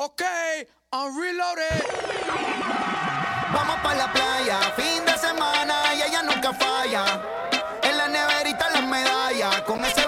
Ok, I'm reloaded. Vamos para la playa, fin de semana y ella nunca falla. En la neverita las medallas, con ese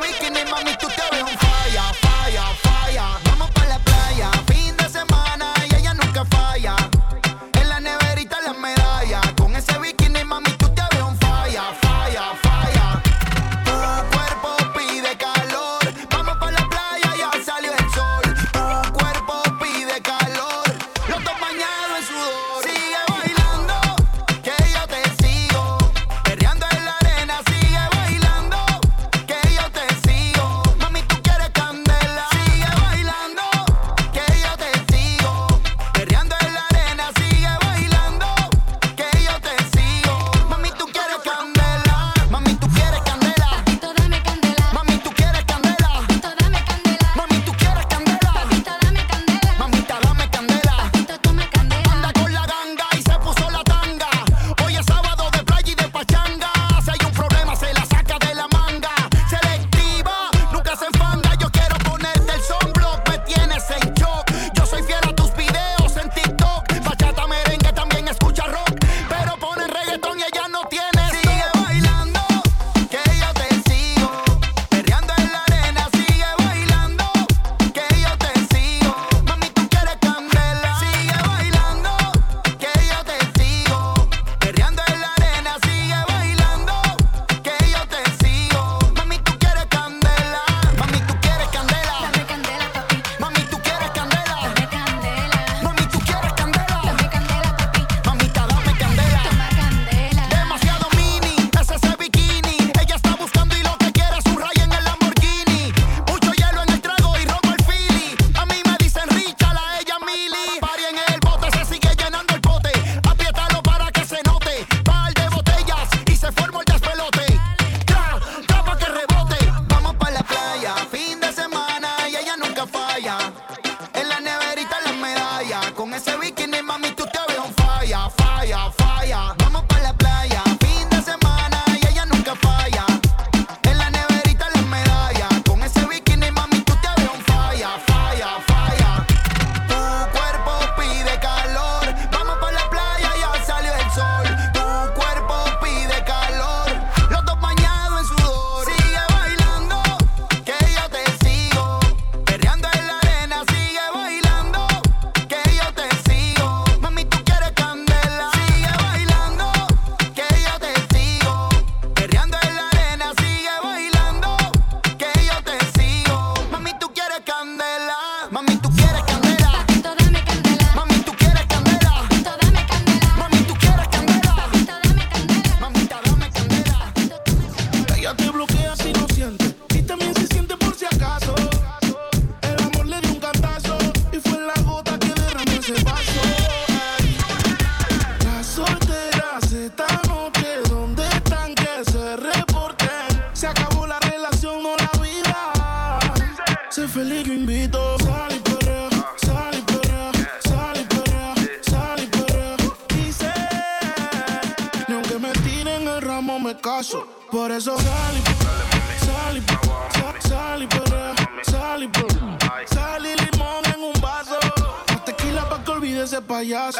y'all.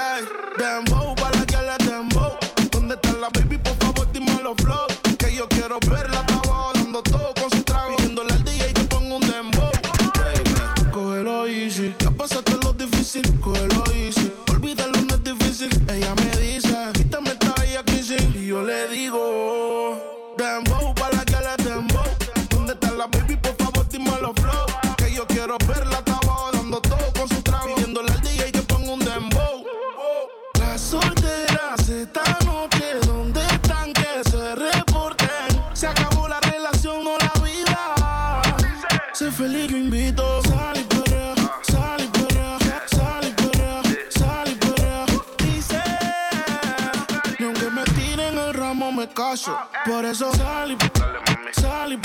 Por eso sal y porra, sal y salí,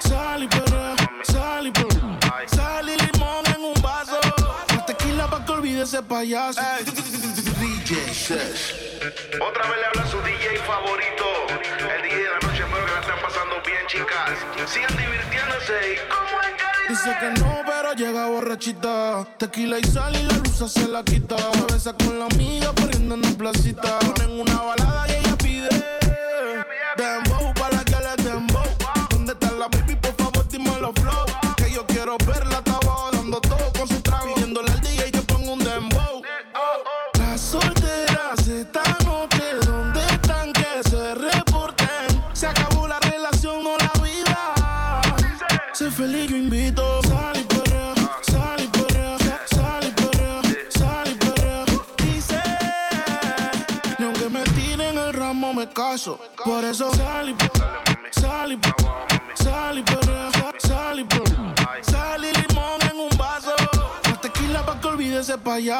salí, salí, perrea, salí, salí limón en un vaso. Más tequila pa' que olvide ese payaso. DJ Sesh. Otra vez le habla su DJ favorito. El DJ de la noche, espero que la estén pasando bien, chicas. Sigan divirtiéndose y como en Caribe. Dice que no, pero llega borrachita. Tequila y sal y la luz se la quita. Cabeza con la amiga, poniendo en placita. Ponen una balada y ella pide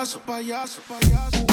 palhaço, palhaço, palhaço.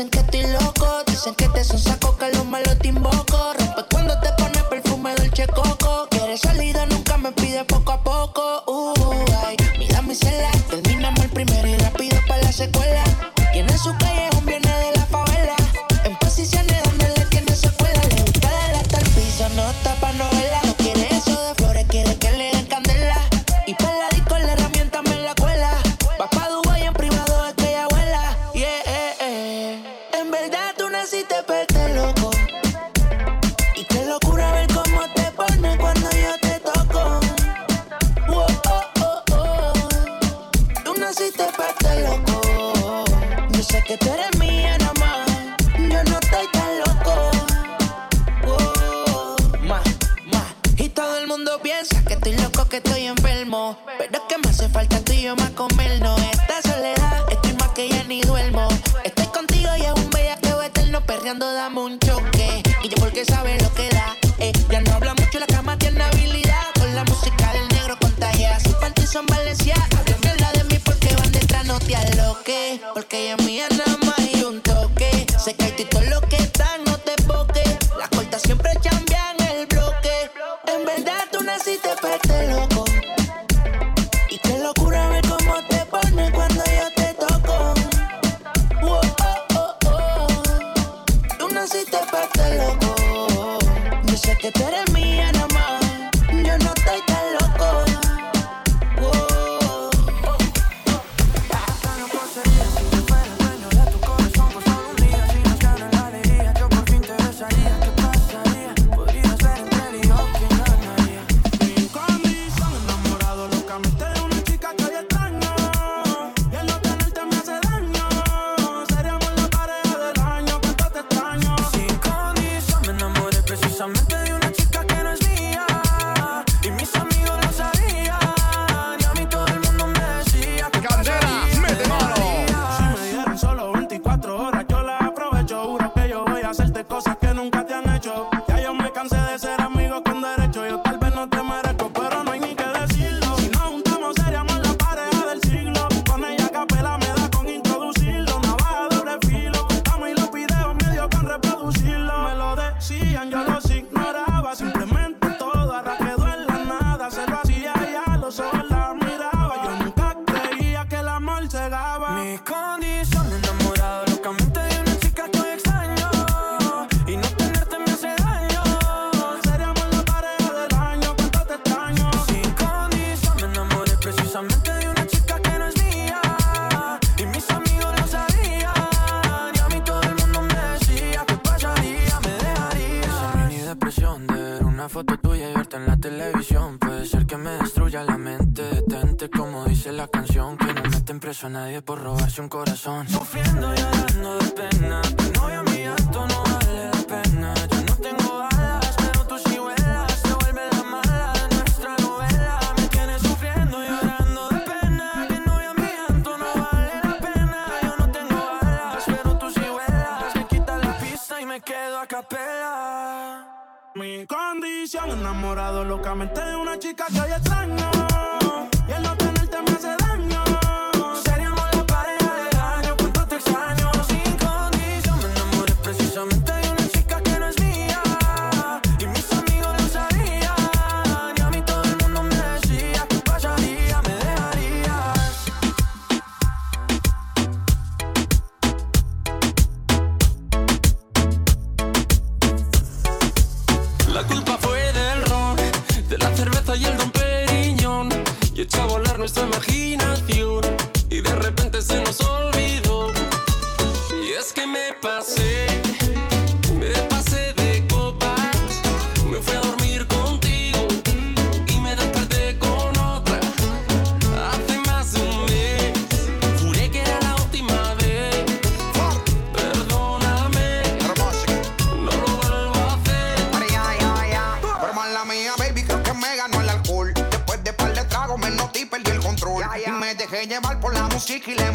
Dicen que estoy loco, dicen que te son beso a nadie por robarse un corazón. Sufriendo y llorando de pena, tu novio mi acto no vale la pena. Yo no tengo alas, pero tú sí vuelas, se vuelve la mala de nuestra novela. Me tienes sufriendo y llorando de pena, que novio mi acto no vale la pena. Yo no tengo alas, pero tú sí vuelas, me quita la pista y me quedo a capela. Mi condición enamorado locamente de una chica que hoy extraño.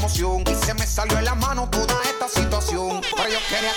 y se me salió de la mano toda esta situación. Pero yo quería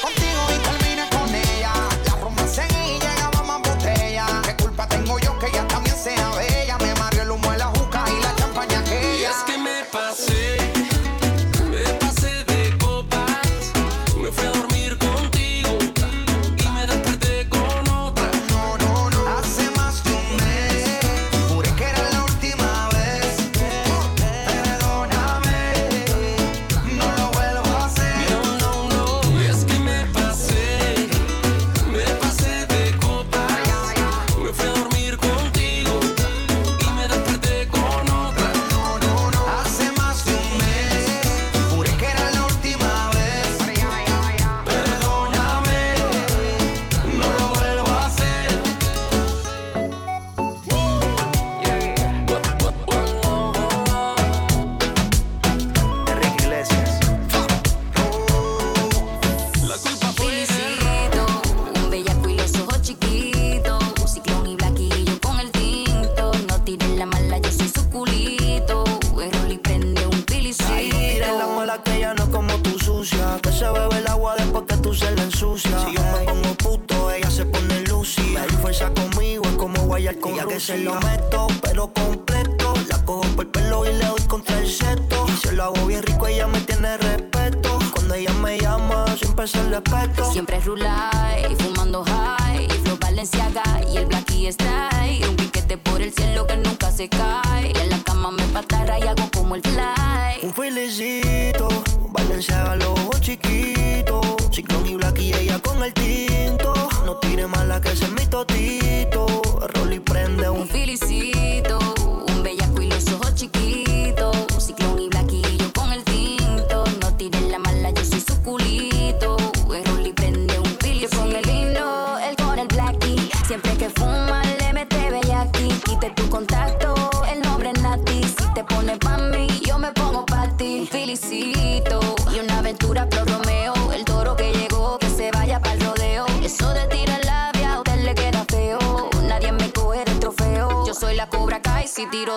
es Ella que se lo meto, pero completo. La cojo por el pelo y le doy contra el seto. Y se lo hago bien rico, ella me tiene respeto. Cuando ella me llama, siempre se le respeto. Siempre rulay, fumando high, y flow Balenciaga y el black y style. Un piquete por el cielo que nunca se cae. Y en la cama me patarra y hago como el fly. Un felicito, Valenciaga los ojos chiquitos. Ciclón y black y ella con el tinto. No tire mala que es mi totito. Rolly y prende Un un felicito, un bellaco y los ojos chiquitos. Ciclón y yo con el tinto. No tires la mala, yo soy su culito. El Rolly prende un fil. Yo con el lindo, él con el blacky. Siempre que fuma, le mete bellaki. Quite tu contacto, el nombre es Nati. Si te pones pa' mí,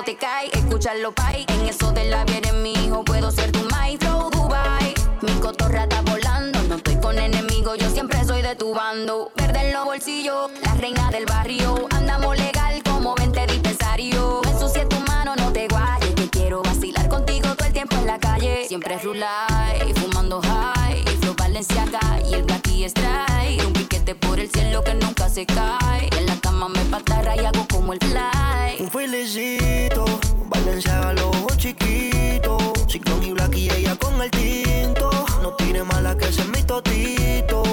te cae, escúchalo pay. En eso de la eres mi hijo, puedo ser tu flow Dubai. Mi cotorra está volando, no estoy con enemigos, yo siempre soy de tu bando. Verde en los bolsillos, la reina del barrio. Andamos legal como 20 dispensarios. Ensucié tu mano, no te guayes. Que quiero vacilar contigo todo el tiempo en la calle. Siempre rulay, fumando high. Flow Balenciaga y el y strike. Un piquete por el cielo que nunca se cae. En la cama me patarra y hago como el fly. Un felicito, Valenciaga los ojos chiquitos. Ciclón y black ella con el tinto. No tire mala que es mi totito.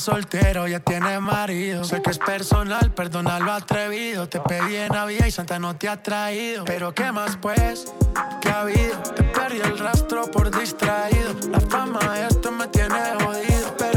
Soltero, ya tienes marido. Sé que es personal, perdona lo atrevido. Te pedí en Navidad y Santa no te ha traído. Pero ¿qué más pues? ¿Qué ha habido? Te perdí el rastro por distraído. La fama de esto me tiene jodido.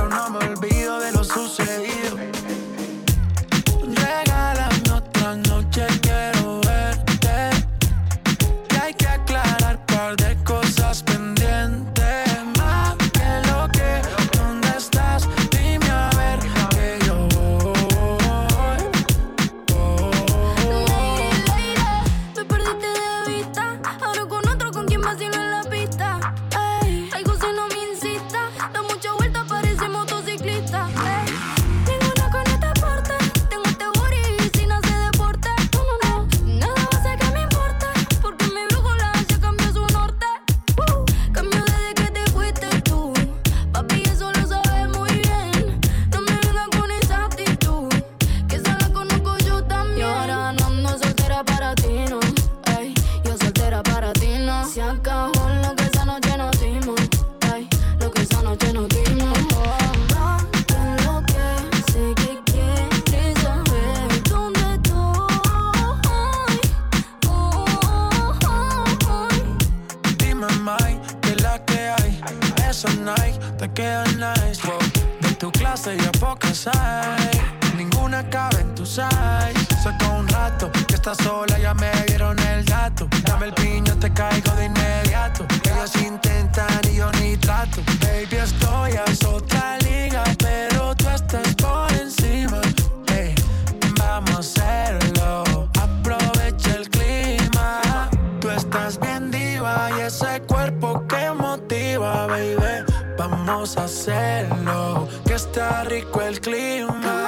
Size. Saca un rato que estás sola, ya me dieron el dato. Dame el piño, te caigo de inmediato. Ellos intentan y yo ni trato. Baby, estoy a otra liga, pero tú estás por encima. Ey, vamos a hacerlo. Aprovecha el clima. Tú estás bien diva y ese cuerpo que motiva, baby. Vamos a hacerlo. Que está rico el clima.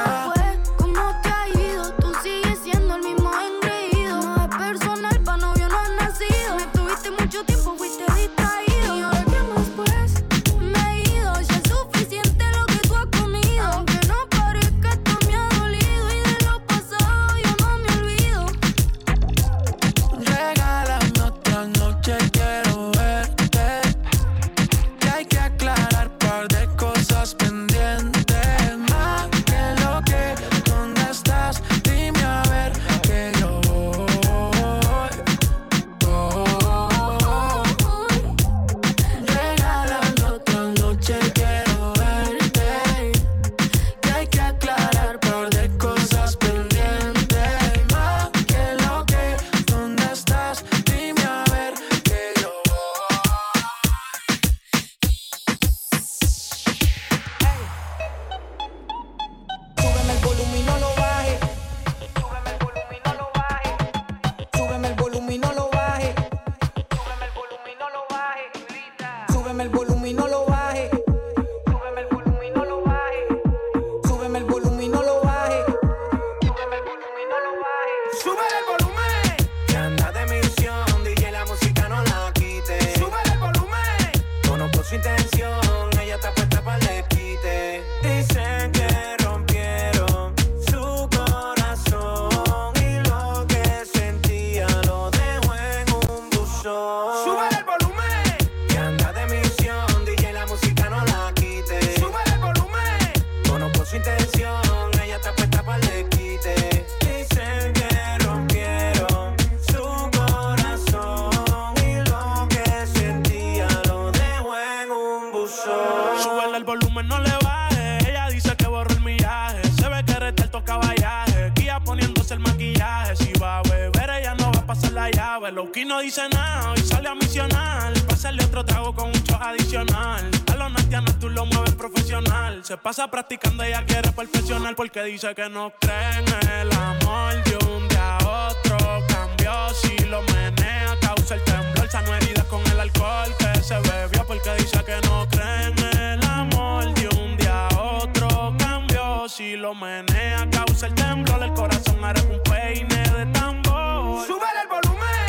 Otro trago con un shot adicional. A los natianos tú lo mueves profesional. Se pasa practicando, ella quiere perfeccionar. Porque dice que no cree en el amor de un día a otro. Cambió si lo menea, causa el temblor. Sano heridas con el alcohol que se bebió. Porque dice que no cree en el amor de un día a otro. Cambió si lo menea, causa el temblor. El corazón hará un peine de tambor. Sube el volumen.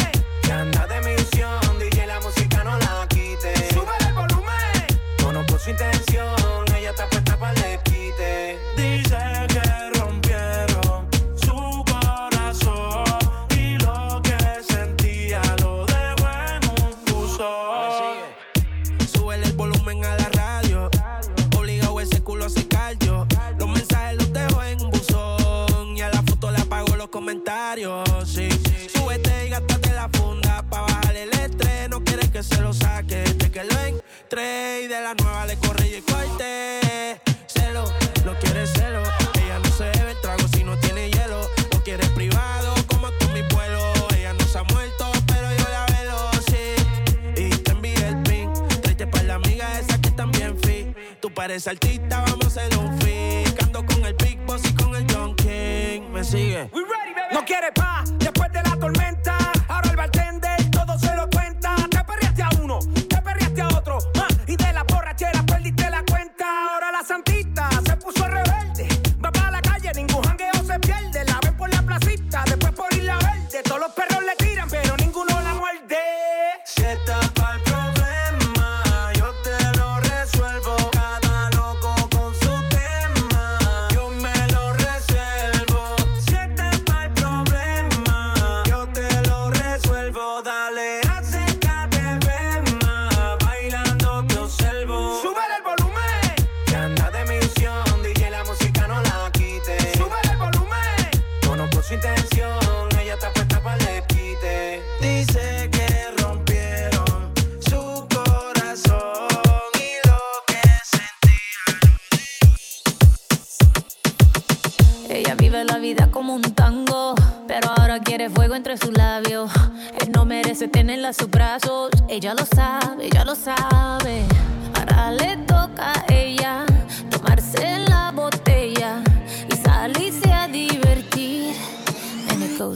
Intención, Pareces artista, vamos a hacer un fit. Ando con el Big Boss y con el John King. Me sigue. No quiere paz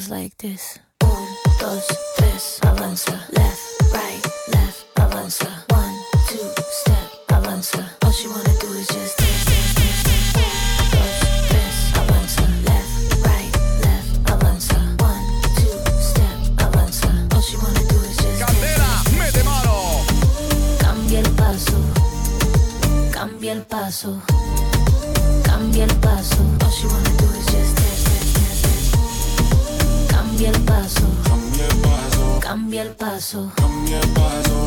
goes like this. Un, dos, tres, avanza. Left, right, left, avanza. One, two, step, avanza. All she wanna do is just dance, dance, dance, dance. Un, dos, tres, avanza. Left, right, left, avanza. One, two, step, avanza. All she wanna do is just Candela, mete mano. Cambia el paso, cambia el paso, cambia el paso. All she wanna do is Cambia el paso, cambia el paso,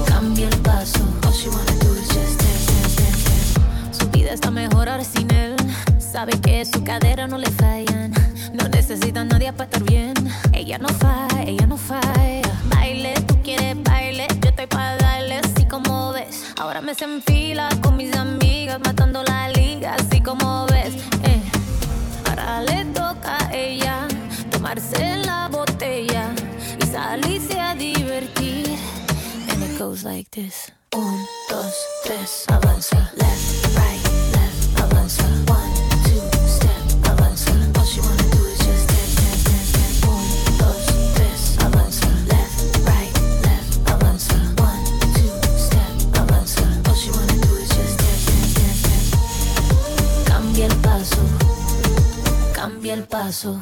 cambia el paso. All she wanna do is just dance, dance, dance, dance. Su vida está mejor ahora sin él. Sabe que su cadera no le fallan. No necesita nadie para estar bien. Ella no falla, ella no falla. Baile, tú quieres baile. Yo estoy para darle así como ves. Ahora me se enfila con mis amigas, matando la liga, así como ves. Eh. Ahora le toca a ella tomarse la botella y salirse a divertir. And it goes like this. Un, dos, tres, avanza. Left, right, left, avanza. One, two, step, avanza. All she wanna do is just dance, dance, dance, dance. Un, dos, tres, avanza. Left, right, left, avanza. One, two, step, avanza. All she wanna do is just dance, dance, dance, dance. Cambia el paso, cambia el paso,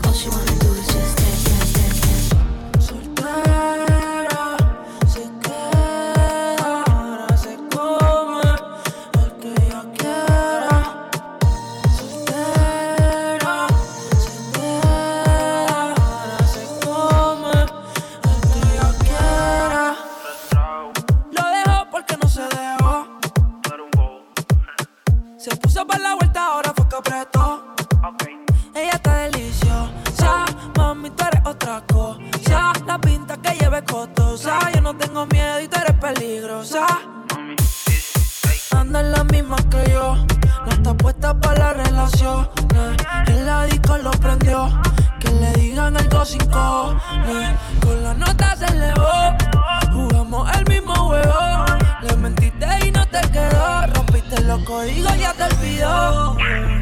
Los códigos ya te olvidó.